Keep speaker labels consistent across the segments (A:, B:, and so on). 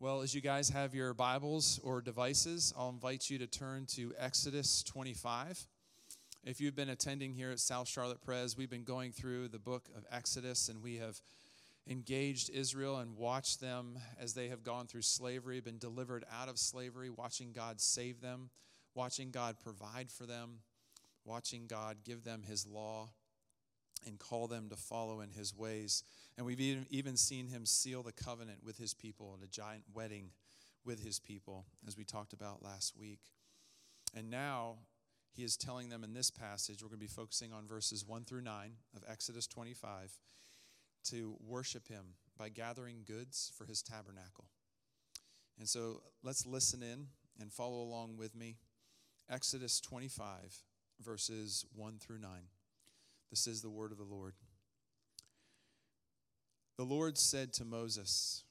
A: Well, as you guys have your Bibles or devices, I'll invite you to turn to Exodus 25. If you've been attending here at South Charlotte Pres, we've been going through the book of Exodus and we have engaged Israel and watched them as they have gone through slavery, been delivered out of slavery, watching God save them, watching God provide for them, watching God give them his law and call them to follow in his ways. And we've even, even seen him seal the covenant with his people at a giant wedding with his people, as we talked about last week. And now he is telling them in this passage, we're going to be focusing on verses 1 through 9 of Exodus 25, to worship him by gathering goods for his tabernacle. And so let's listen in and follow along with me. Exodus 25, verses 1 through 9. This is the word of the Lord. The Lord said to Moses,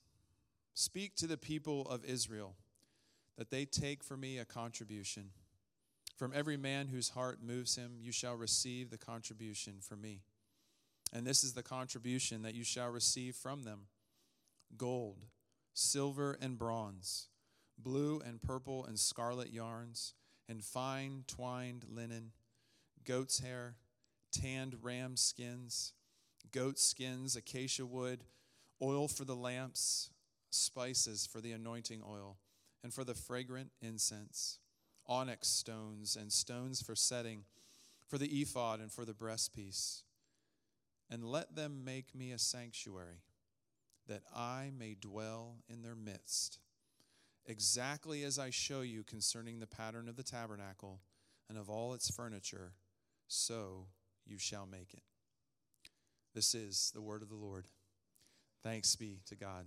A: Speak to the people of Israel that they take for me a contribution. From every man whose heart moves him, you shall receive the contribution from me. And this is the contribution that you shall receive from them gold, silver, and bronze, blue and purple and scarlet yarns, and fine twined linen, goat's hair tanned ram skins, goat skins, acacia wood, oil for the lamps, spices for the anointing oil, and for the fragrant incense, onyx stones and stones for setting, for the ephod and for the breastpiece. And let them make me a sanctuary, that I may dwell in their midst, exactly as I show you concerning the pattern of the tabernacle and of all its furniture, so you shall make it. This is the word of the Lord. Thanks be to God.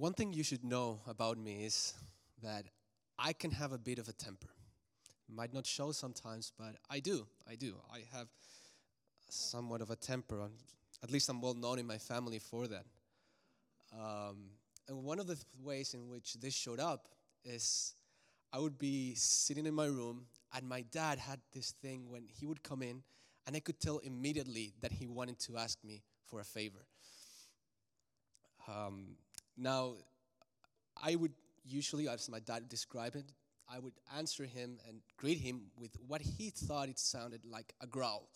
B: One thing you should know about me is that I can have a bit of a temper. Might not show sometimes, but I do. I do. I have somewhat of a temper. At least I'm well known in my family for that. Um, and one of the th- ways in which this showed up is I would be sitting in my room, and my dad had this thing when he would come in, and I could tell immediately that he wanted to ask me for a favor. Um, now, I would usually, as my dad described it, I would answer him and greet him with what he thought it sounded like a growl.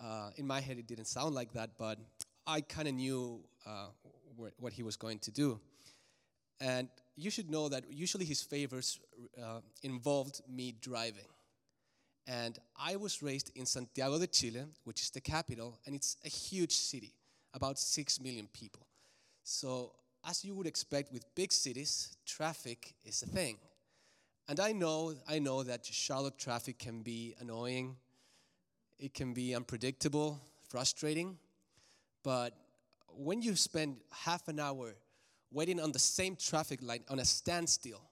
B: Uh, in my head, it didn't sound like that, but I kind of knew uh, what he was going to do. And you should know that usually his favors uh, involved me driving. And I was raised in Santiago de Chile, which is the capital, and it's a huge city, about six million people. So as you would expect with big cities, traffic is a thing. And I know, I know that Charlotte traffic can be annoying, it can be unpredictable, frustrating, but when you spend half an hour waiting on the same traffic light on a standstill,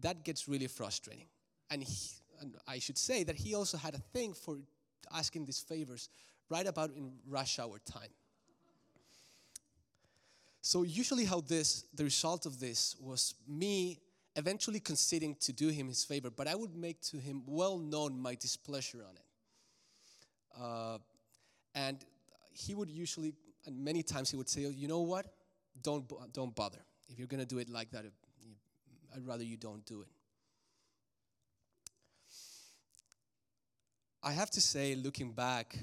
B: that gets really frustrating. And, he, and I should say that he also had a thing for asking these favors right about in rush hour time. So usually how this, the result of this was me eventually conceding to do him his favor, but I would make to him well known my displeasure on it. Uh, and he would usually, and many times he would say, you know what? Don't, don't bother. If you're going to do it like that, I'd rather you don't do it. I have to say, looking back,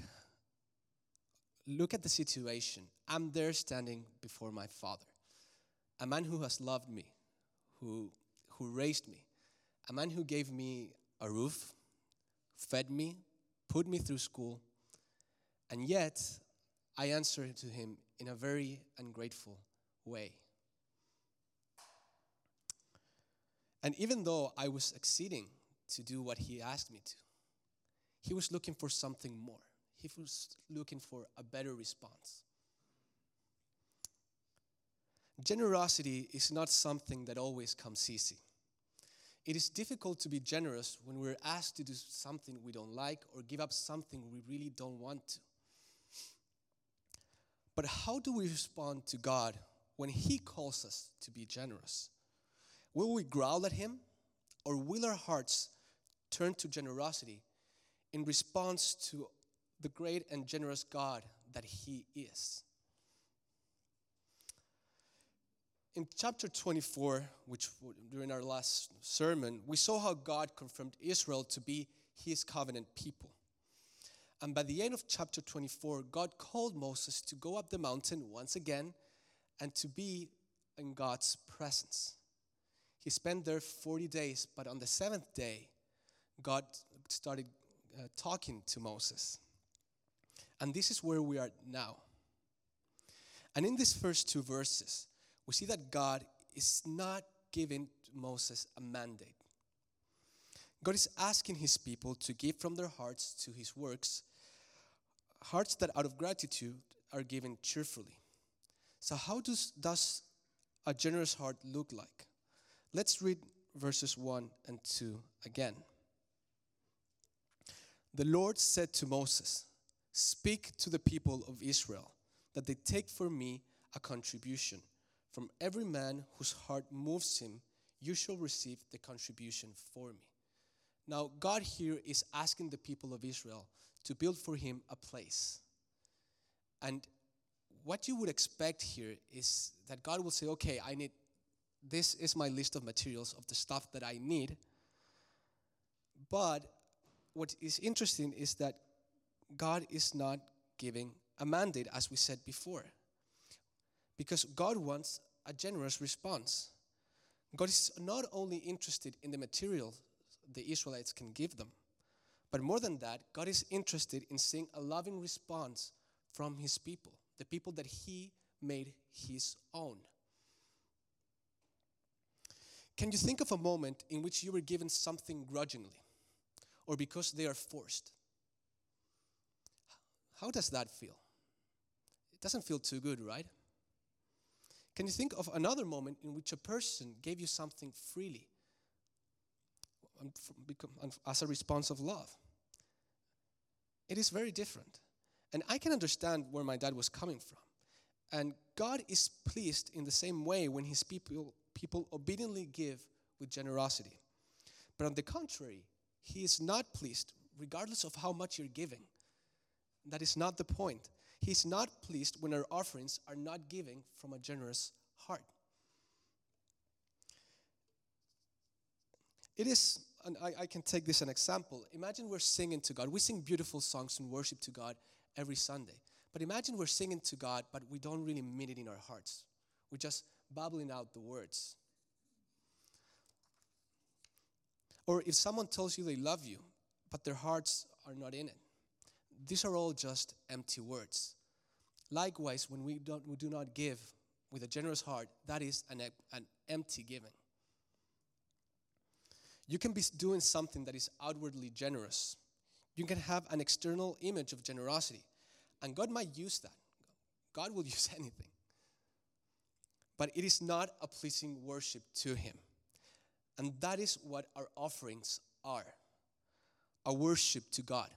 B: look at the situation. I'm there standing before my father, a man who has loved me, who, who raised me, a man who gave me a roof, fed me, put me through school, and yet I answered to him in a very ungrateful way. And even though I was succeeding to do what he asked me to, he was looking for something more he was looking for a better response. Generosity is not something that always comes easy. It is difficult to be generous when we're asked to do something we don't like or give up something we really don't want to. But how do we respond to God when He calls us to be generous? Will we growl at Him or will our hearts turn to generosity in response to the great and generous God that He is? In chapter 24, which during our last sermon, we saw how God confirmed Israel to be his covenant people. And by the end of chapter 24, God called Moses to go up the mountain once again and to be in God's presence. He spent there 40 days, but on the seventh day, God started uh, talking to Moses. And this is where we are now. And in these first two verses, we see that God is not giving Moses a mandate. God is asking his people to give from their hearts to his works, hearts that out of gratitude are given cheerfully. So, how does, does a generous heart look like? Let's read verses 1 and 2 again. The Lord said to Moses, Speak to the people of Israel that they take for me a contribution from every man whose heart moves him, you shall receive the contribution for me. Now, God here is asking the people of Israel to build for him a place. And what you would expect here is that God will say, okay, I need, this is my list of materials of the stuff that I need. But what is interesting is that God is not giving a mandate, as we said before. Because God wants a generous response. God is not only interested in the material the Israelites can give them, but more than that, God is interested in seeing a loving response from his people, the people that he made his own. Can you think of a moment in which you were given something grudgingly or because they are forced? How does that feel? It doesn't feel too good, right? Can you think of another moment in which a person gave you something freely as a response of love? It is very different. And I can understand where my dad was coming from. And God is pleased in the same way when his people, people obediently give with generosity. But on the contrary, he is not pleased regardless of how much you're giving. That is not the point. He's not pleased when our offerings are not giving from a generous heart. It is, and I, I can take this an example. Imagine we're singing to God. We sing beautiful songs and worship to God every Sunday. But imagine we're singing to God, but we don't really mean it in our hearts. We're just babbling out the words. Or if someone tells you they love you, but their hearts are not in it. These are all just empty words. Likewise, when we, don't, we do not give with a generous heart, that is an, an empty giving. You can be doing something that is outwardly generous. You can have an external image of generosity, and God might use that. God will use anything. But it is not a pleasing worship to Him. And that is what our offerings are a worship to God.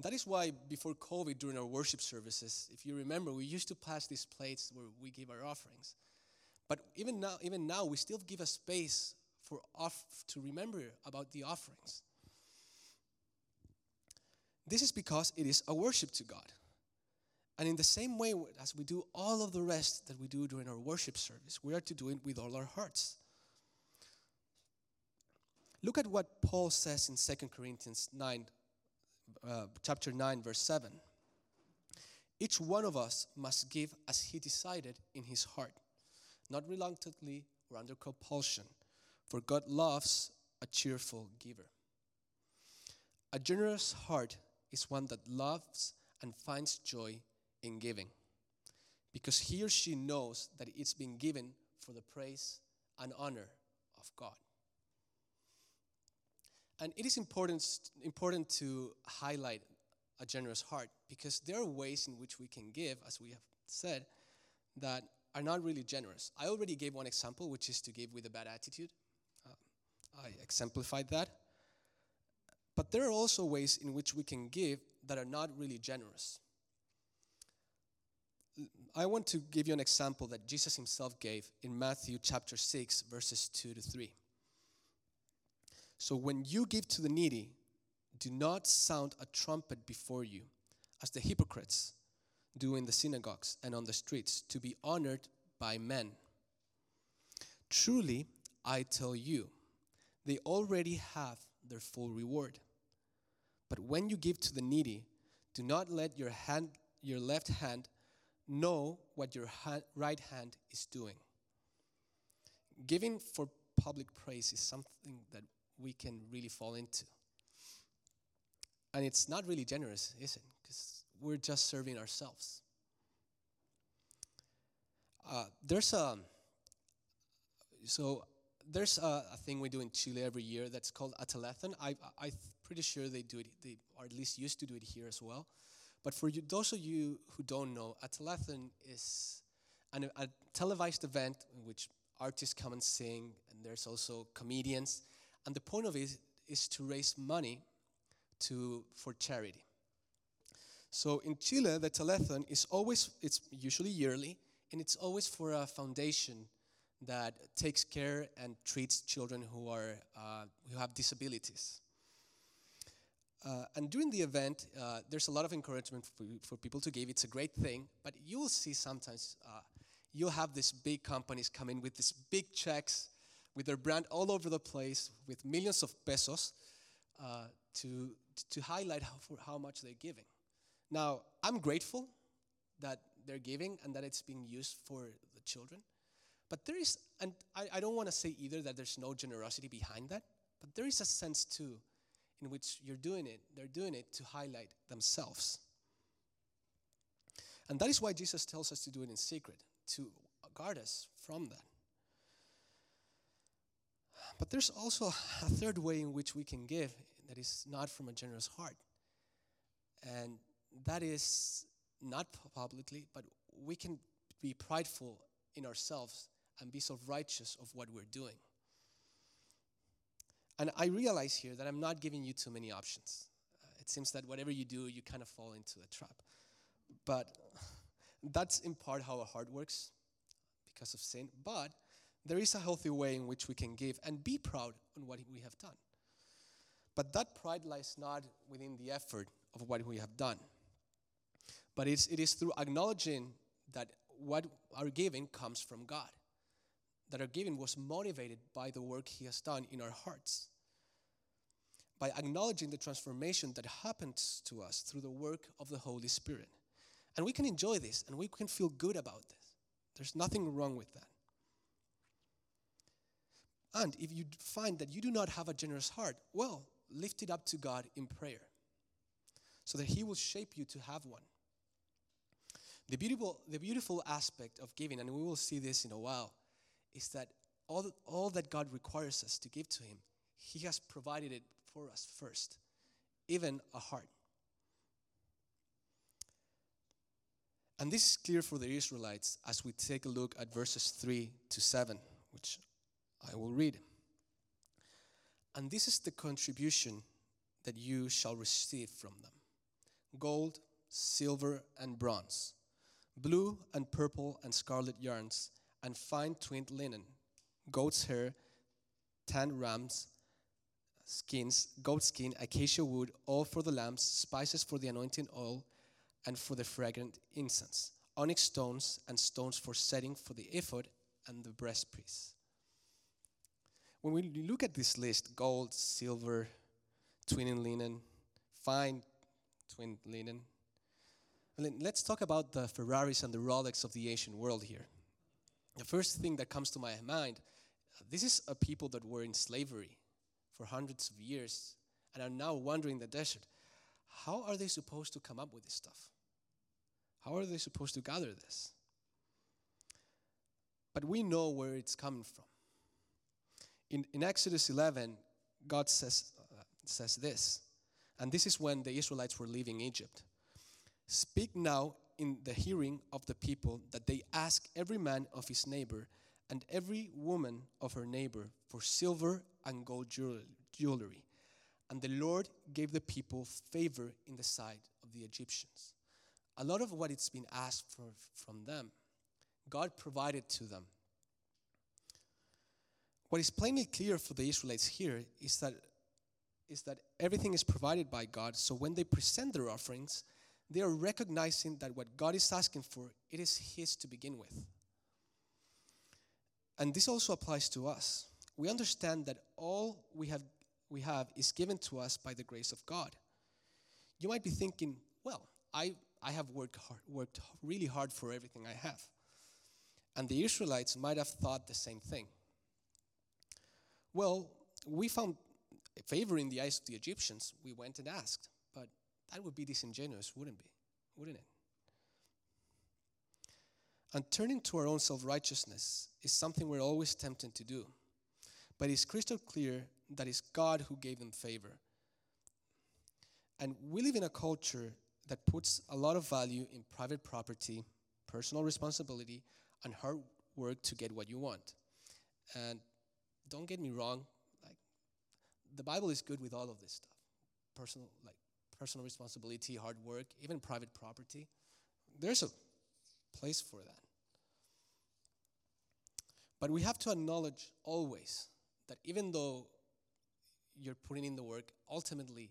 B: That is why before COVID, during our worship services, if you remember, we used to pass these plates where we give our offerings. But even now, even now, we still give a space for off to remember about the offerings. This is because it is a worship to God. And in the same way as we do all of the rest that we do during our worship service, we are to do it with all our hearts. Look at what Paul says in 2 Corinthians 9 uh, chapter 9, verse 7. Each one of us must give as he decided in his heart, not reluctantly or under compulsion, for God loves a cheerful giver. A generous heart is one that loves and finds joy in giving because he or she knows that it's been given for the praise and honor of God. And it is important, important to highlight a generous heart because there are ways in which we can give, as we have said, that are not really generous. I already gave one example, which is to give with a bad attitude. Uh, I exemplified that. But there are also ways in which we can give that are not really generous. I want to give you an example that Jesus himself gave in Matthew chapter 6, verses 2 to 3. So when you give to the needy, do not sound a trumpet before you, as the hypocrites do in the synagogues and on the streets, to be honored by men. Truly, I tell you, they already have their full reward. But when you give to the needy, do not let your hand your left hand know what your right hand is doing. Giving for public praise is something that we can really fall into. And it's not really generous, is it? Because we're just serving ourselves. Uh, there's a so there's a, a, thing we do in Chile every year that's called a telethon. I, I'm pretty sure they do it, they, or at least used to do it here as well. But for you, those of you who don't know, a telethon is an, a televised event in which artists come and sing, and there's also comedians. And the point of it is to raise money to, for charity. So in Chile, the telethon is always, it's usually yearly, and it's always for a foundation that takes care and treats children who, are, uh, who have disabilities. Uh, and during the event, uh, there's a lot of encouragement for, for people to give. It's a great thing, but you will see sometimes uh, you'll have these big companies come in with these big checks with their brand all over the place with millions of pesos uh, to, to highlight how, how much they're giving. Now, I'm grateful that they're giving and that it's being used for the children. But there is, and I, I don't want to say either that there's no generosity behind that, but there is a sense too in which you're doing it, they're doing it to highlight themselves. And that is why Jesus tells us to do it in secret, to guard us from that. But there's also a third way in which we can give that is not from a generous heart. And that is not publicly, but we can be prideful in ourselves and be self righteous of what we're doing. And I realize here that I'm not giving you too many options. Uh, it seems that whatever you do, you kind of fall into a trap. But that's in part how our heart works because of sin. But there is a healthy way in which we can give and be proud on what we have done. But that pride lies not within the effort of what we have done, but it's, it is through acknowledging that what our giving comes from God that our giving was motivated by the work He has done in our hearts. By acknowledging the transformation that happens to us through the work of the Holy Spirit. And we can enjoy this and we can feel good about this. There's nothing wrong with that. And if you find that you do not have a generous heart, well, lift it up to God in prayer so that He will shape you to have one. The beautiful, the beautiful aspect of giving, and we will see this in a while, is that all, all that God requires us to give to Him, He has provided it for us first, even a heart. And this is clear for the Israelites as we take a look at verses 3 to 7, which I will read. And this is the contribution that you shall receive from them gold, silver, and bronze, blue and purple and scarlet yarns and fine twinned linen, goat's hair, tanned rams, skins, goat skin, acacia wood, all for the lamps, spices for the anointing oil, and for the fragrant incense, onyx stones, and stones for setting for the ephod and the breastpiece. When we look at this list gold, silver, twinning linen, fine twinned linen, let's talk about the Ferraris and the Rolex of the ancient world here the first thing that comes to my mind this is a people that were in slavery for hundreds of years and are now wandering the desert. How are they supposed to come up with this stuff? How are they supposed to gather this? But we know where it's coming from. In, in Exodus 11, God says, uh, says this, and this is when the Israelites were leaving Egypt. Speak now in the hearing of the people that they ask every man of his neighbor and every woman of her neighbor for silver and gold jewelry. And the Lord gave the people favor in the sight of the Egyptians. A lot of what it's been asked for, from them, God provided to them. What is plainly clear for the Israelites here is that, is that everything is provided by God. So when they present their offerings, they are recognizing that what God is asking for, it is His to begin with. And this also applies to us. We understand that all we have, we have is given to us by the grace of God. You might be thinking, well, I, I have worked, hard, worked really hard for everything I have. And the Israelites might have thought the same thing. Well, we found favor in the eyes of the Egyptians. We went and asked, but that would be disingenuous, wouldn't be? Wouldn't it? And turning to our own self righteousness is something we're always tempted to do. But it's crystal clear that it's God who gave them favor. And we live in a culture that puts a lot of value in private property, personal responsibility, and hard work to get what you want. And don't get me wrong, like the Bible is good with all of this stuff. Personal like personal responsibility, hard work, even private property. There's a place for that. But we have to acknowledge always that even though you're putting in the work, ultimately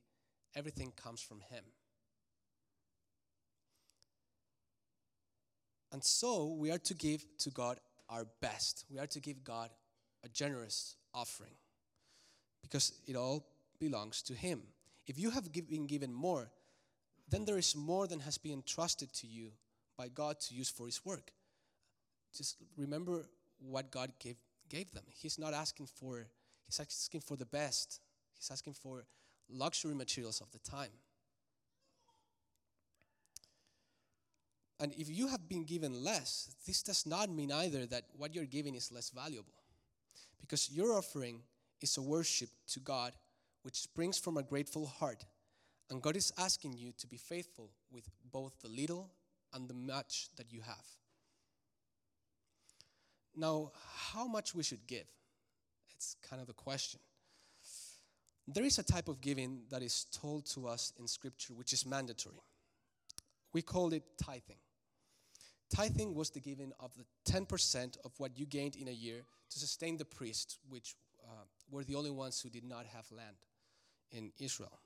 B: everything comes from Him. And so we are to give to God our best. We are to give God a generous offering because it all belongs to Him. If you have been given more, then there is more than has been entrusted to you by God to use for His work. Just remember what God gave, gave them. He's not asking for, He's asking for the best, He's asking for luxury materials of the time. And if you have been given less, this does not mean either that what you're giving is less valuable. Because your offering is a worship to God which springs from a grateful heart. And God is asking you to be faithful with both the little and the much that you have. Now, how much we should give? It's kind of the question. There is a type of giving that is told to us in Scripture which is mandatory. We call it tithing. Tithing was the giving of the 10% of what you gained in a year to sustain the priests, which uh, were the only ones who did not have land in Israel.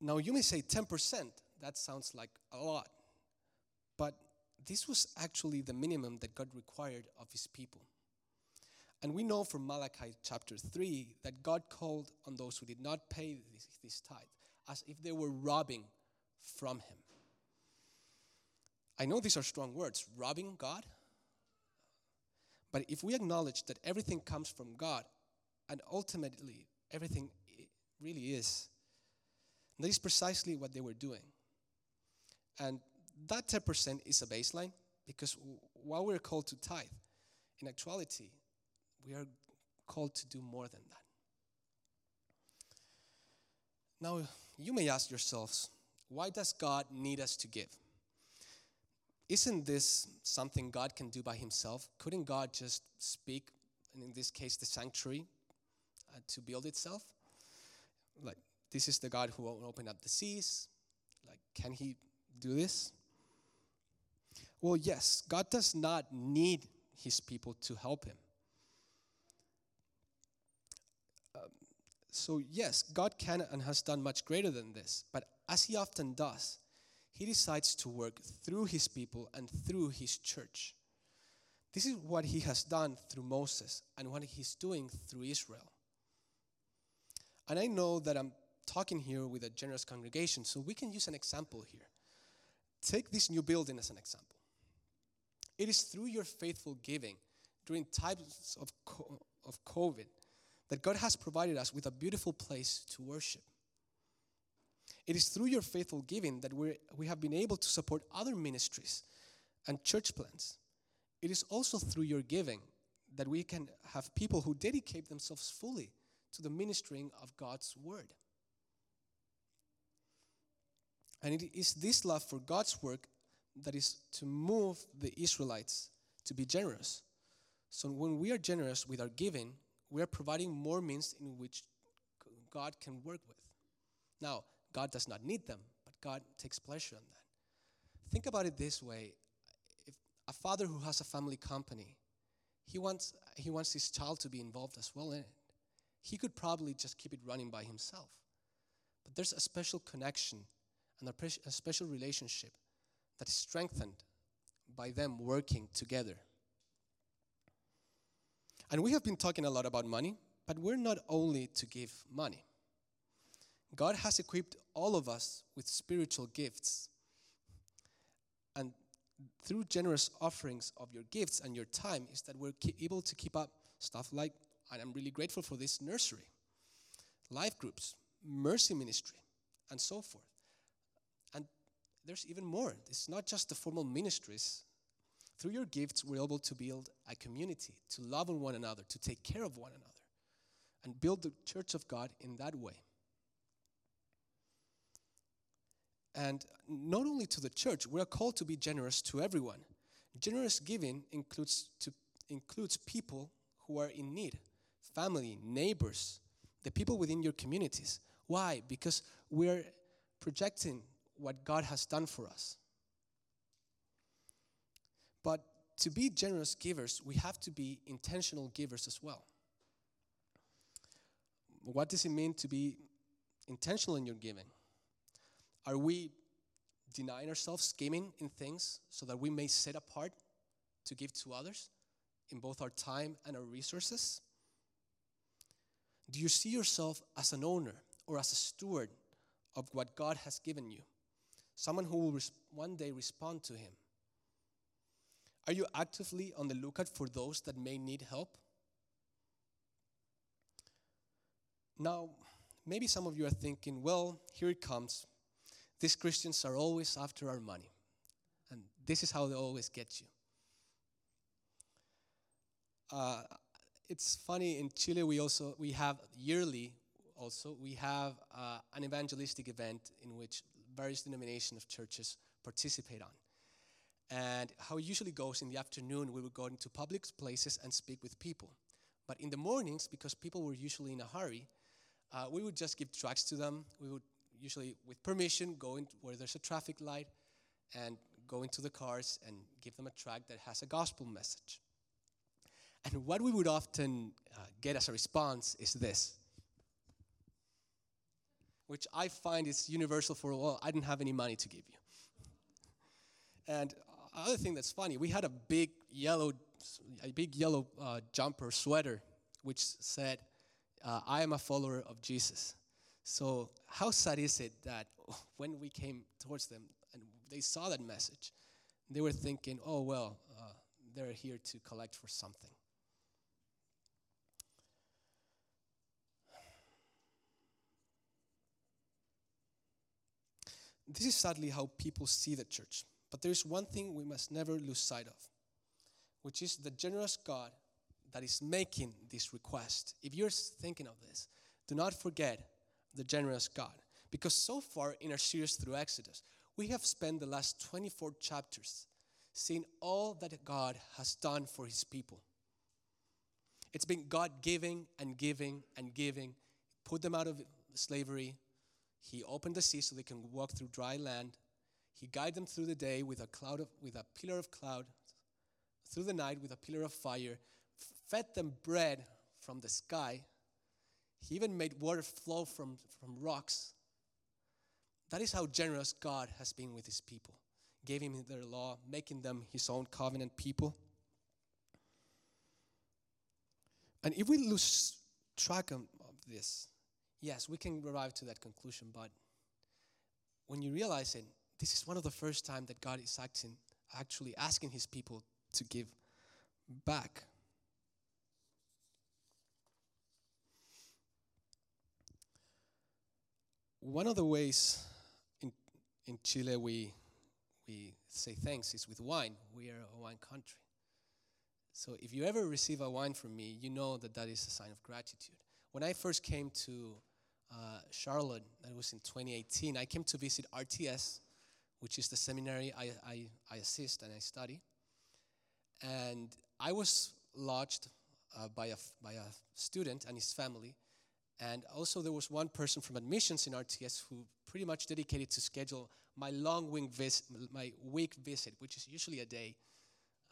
B: Now, you may say 10%, that sounds like a lot. But this was actually the minimum that God required of his people. And we know from Malachi chapter 3 that God called on those who did not pay this, this tithe as if they were robbing from him. I know these are strong words, robbing God. But if we acknowledge that everything comes from God and ultimately everything really is, that is precisely what they were doing. And that 10% is a baseline because while we're called to tithe, in actuality, we are called to do more than that. Now, you may ask yourselves, why does God need us to give? Isn't this something God can do by himself? Couldn't God just speak, and in this case, the sanctuary, uh, to build itself? Like, this is the God who opened up the seas. Like, can he do this? Well, yes, God does not need his people to help him. Um, so, yes, God can and has done much greater than this, but as he often does, he decides to work through his people and through his church. This is what he has done through Moses and what he's doing through Israel. And I know that I'm talking here with a generous congregation, so we can use an example here. Take this new building as an example. It is through your faithful giving during times of, of COVID that God has provided us with a beautiful place to worship. It is through your faithful giving that we we have been able to support other ministries and church plants. It is also through your giving that we can have people who dedicate themselves fully to the ministering of God's word. And it is this love for God's work that is to move the Israelites to be generous. So when we are generous with our giving, we are providing more means in which God can work with. Now, God does not need them, but God takes pleasure in that. Think about it this way if a father who has a family company, he wants, he wants his child to be involved as well in it. He could probably just keep it running by himself. But there's a special connection and a, special relationship that is strengthened by them working together. And we have been talking a lot about money, but we're not only to give money. God has equipped all of us with spiritual gifts. And through generous offerings of your gifts and your time, is that we're able to keep up stuff like, and I'm really grateful for this nursery, life groups, mercy ministry, and so forth. And there's even more. It's not just the formal ministries. Through your gifts, we're able to build a community, to love on one another, to take care of one another, and build the church of God in that way. And not only to the church, we are called to be generous to everyone. Generous giving includes, to, includes people who are in need family, neighbors, the people within your communities. Why? Because we're projecting what God has done for us. But to be generous givers, we have to be intentional givers as well. What does it mean to be intentional in your giving? Are we denying ourselves, scheming in things so that we may set apart to give to others in both our time and our resources? Do you see yourself as an owner or as a steward of what God has given you? Someone who will one day respond to Him. Are you actively on the lookout for those that may need help? Now, maybe some of you are thinking, well, here it comes. These Christians are always after our money. And this is how they always get you. Uh, it's funny in Chile we also we have yearly also we have uh, an evangelistic event in which various denominations of churches participate on. And how it usually goes in the afternoon, we would go into public places and speak with people. But in the mornings, because people were usually in a hurry, uh, we would just give tracts to them. We would usually with permission, go in where there's a traffic light and go into the cars and give them a tract that has a gospel message. And what we would often uh, get as a response is this, which I find is universal for, all. I didn't have any money to give you. And other thing that's funny, we had a big yellow, a big yellow uh, jumper sweater, which said, uh, "I am a follower of Jesus." So, how sad is it that when we came towards them and they saw that message, they were thinking, oh, well, uh, they're here to collect for something. This is sadly how people see the church. But there is one thing we must never lose sight of, which is the generous God that is making this request. If you're thinking of this, do not forget the generous God. Because so far in our series through Exodus, we have spent the last 24 chapters seeing all that God has done for his people. It's been God giving and giving and giving, put them out of slavery. He opened the sea so they can walk through dry land. He guided them through the day with a cloud of, with a pillar of cloud, through the night with a pillar of fire, fed them bread from the sky, he even made water flow from, from rocks. That is how generous God has been with his people. Gave him their law, making them his own covenant people. And if we lose track of this, yes, we can arrive to that conclusion, but when you realize it, this is one of the first time that God is acting, actually asking his people to give back. One of the ways in, in Chile we, we say thanks is with wine. We are a wine country. So if you ever receive a wine from me, you know that that is a sign of gratitude. When I first came to uh, Charlotte, that was in 2018, I came to visit RTS, which is the seminary I, I, I assist and I study. And I was lodged uh, by, a, by a student and his family. And also, there was one person from admissions in RTS who pretty much dedicated to schedule my long week, vis- my week visit, which is usually a day.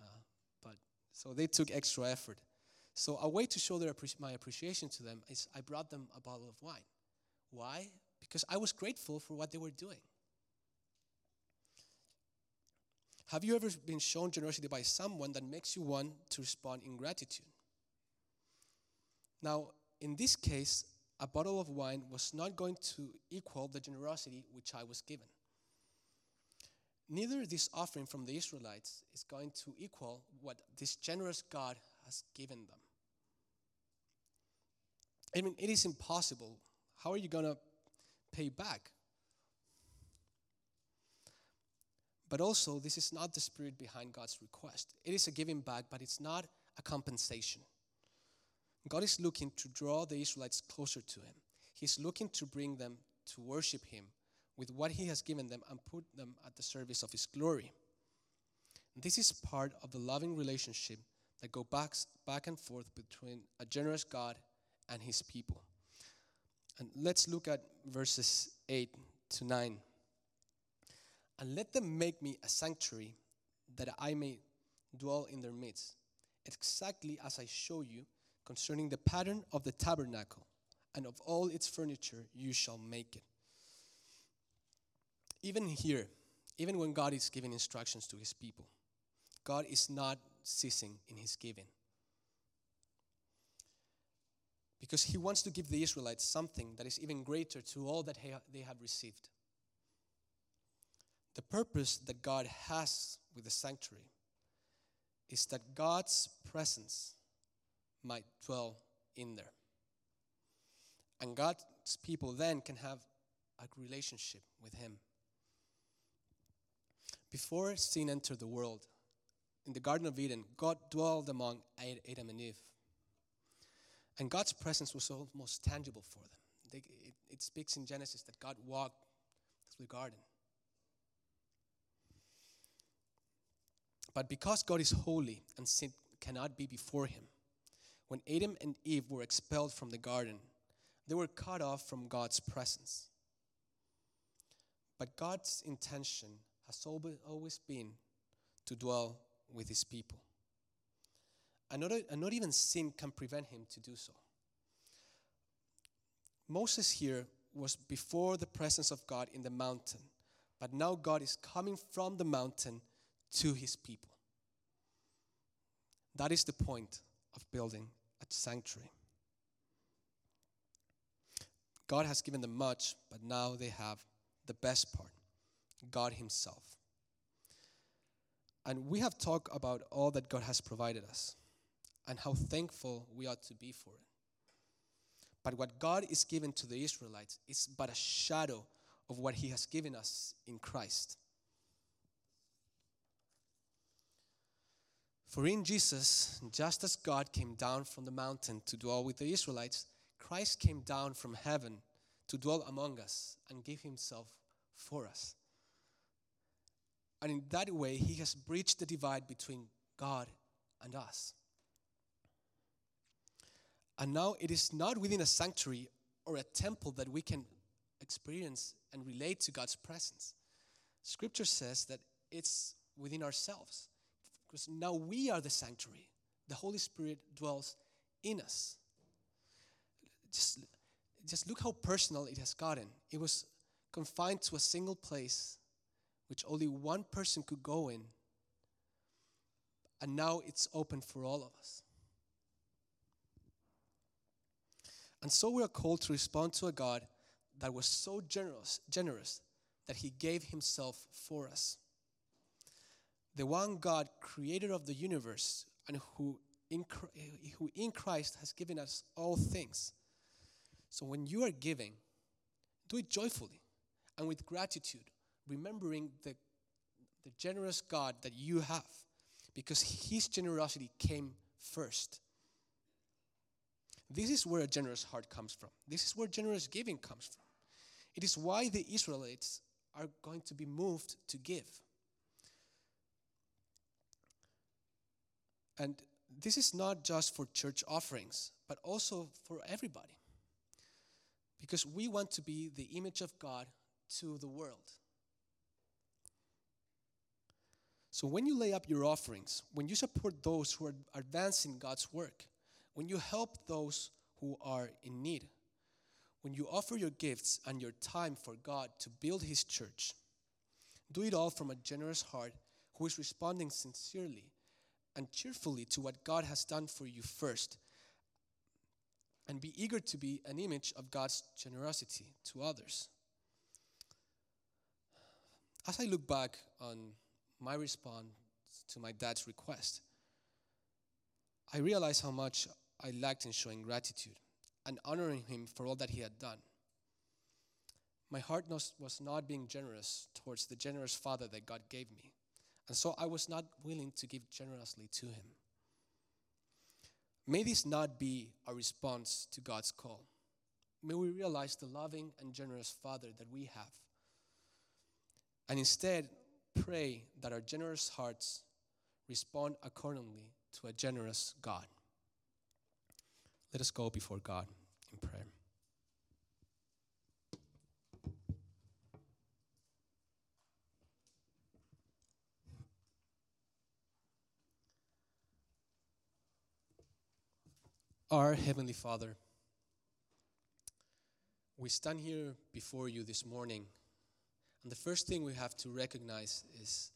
B: Uh, but so they took extra effort. So a way to show their my appreciation to them is I brought them a bottle of wine. Why? Because I was grateful for what they were doing. Have you ever been shown generosity by someone that makes you want to respond in gratitude? Now, in this case, a bottle of wine was not going to equal the generosity which I was given. Neither this offering from the Israelites is going to equal what this generous God has given them. I mean, it is impossible. How are you going to pay back? But also, this is not the spirit behind God's request. It is a giving back, but it's not a compensation. God is looking to draw the Israelites closer to Him. He's looking to bring them to worship Him with what He has given them and put them at the service of His glory. This is part of the loving relationship that goes back, back and forth between a generous God and His people. And let's look at verses 8 to 9. And let them make me a sanctuary that I may dwell in their midst, exactly as I show you concerning the pattern of the tabernacle and of all its furniture you shall make it. Even here, even when God is giving instructions to his people, God is not ceasing in his giving. Because he wants to give the Israelites something that is even greater to all that they have received. The purpose that God has with the sanctuary is that God's presence might dwell in there. And God's people then can have a relationship with Him. Before sin entered the world, in the Garden of Eden, God dwelled among Adam and Eve. And God's presence was almost tangible for them. They, it, it speaks in Genesis that God walked through the garden. But because God is holy and sin cannot be before him, when Adam and Eve were expelled from the garden, they were cut off from God's presence. But God's intention has always been to dwell with his people. And not, and not even sin can prevent him to do so. Moses here was before the presence of God in the mountain, but now God is coming from the mountain to his people. That is the point of building a sanctuary. God has given them much, but now they have the best part God Himself. And we have talked about all that God has provided us and how thankful we ought to be for it. But what God is given to the Israelites is but a shadow of what He has given us in Christ. For in Jesus, just as God came down from the mountain to dwell with the Israelites, Christ came down from heaven to dwell among us and give himself for us. And in that way, he has breached the divide between God and us. And now it is not within a sanctuary or a temple that we can experience and relate to God's presence. Scripture says that it's within ourselves. Because now we are the sanctuary. The Holy Spirit dwells in us. Just, just look how personal it has gotten. It was confined to a single place which only one person could go in. And now it's open for all of us. And so we are called to respond to a God that was so generous, generous that he gave himself for us the one God, creator of the universe, and who in, who in Christ has given us all things. So when you are giving, do it joyfully and with gratitude, remembering the, the generous God that you have, because His generosity came first. This is where a generous heart comes from. This is where generous giving comes from. It is why the Israelites are going to be moved to give. And this is not just for church offerings, but also for everybody. Because we want to be the image of God to the world. So when you lay up your offerings, when you support those who are advancing God's work, when you help those who are in need, when you offer your gifts and your time for God to build His church, do it all from a generous heart who is responding sincerely and cheerfully to what God has done for you first. And be eager to be an image of God's generosity to others. As I look back on my response to my dad's request, I realize how much I lacked in showing gratitude and honoring him for all that he had done. My heart was not being generous towards the generous father that God gave me, and so I was not willing to give generously to him. May this not be a response to God's call. May we realize the loving and generous Father that we have. And instead, pray that our generous hearts respond accordingly to a generous God. Let us go before God in prayer. Our Heavenly Father, we stand here before you this morning, and the first thing we have to recognize is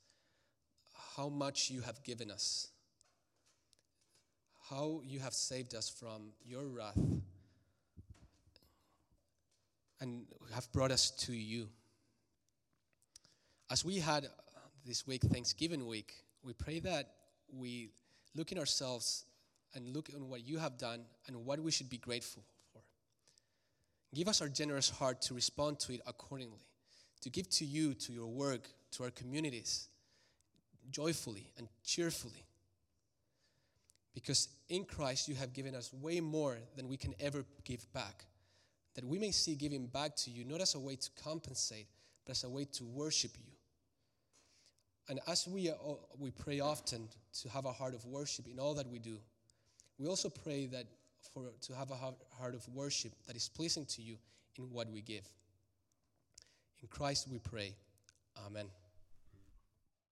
B: how much you have given us how you have saved us from your wrath and have brought us to you. As we had this week, Thanksgiving week, we pray that we look in ourselves and look on what you have done and what we should be grateful for. Give us our generous heart to respond to it accordingly, to give to you, to your work, to our communities, joyfully and cheerfully. Because in Christ, you have given us way more than we can ever give back. That we may see giving back to you not as a way to compensate, but as a way to worship you. And as we, we pray often to have a heart of worship in all that we do, we also pray that for to have a heart of worship that is pleasing to you in what we give. In Christ we pray. Amen.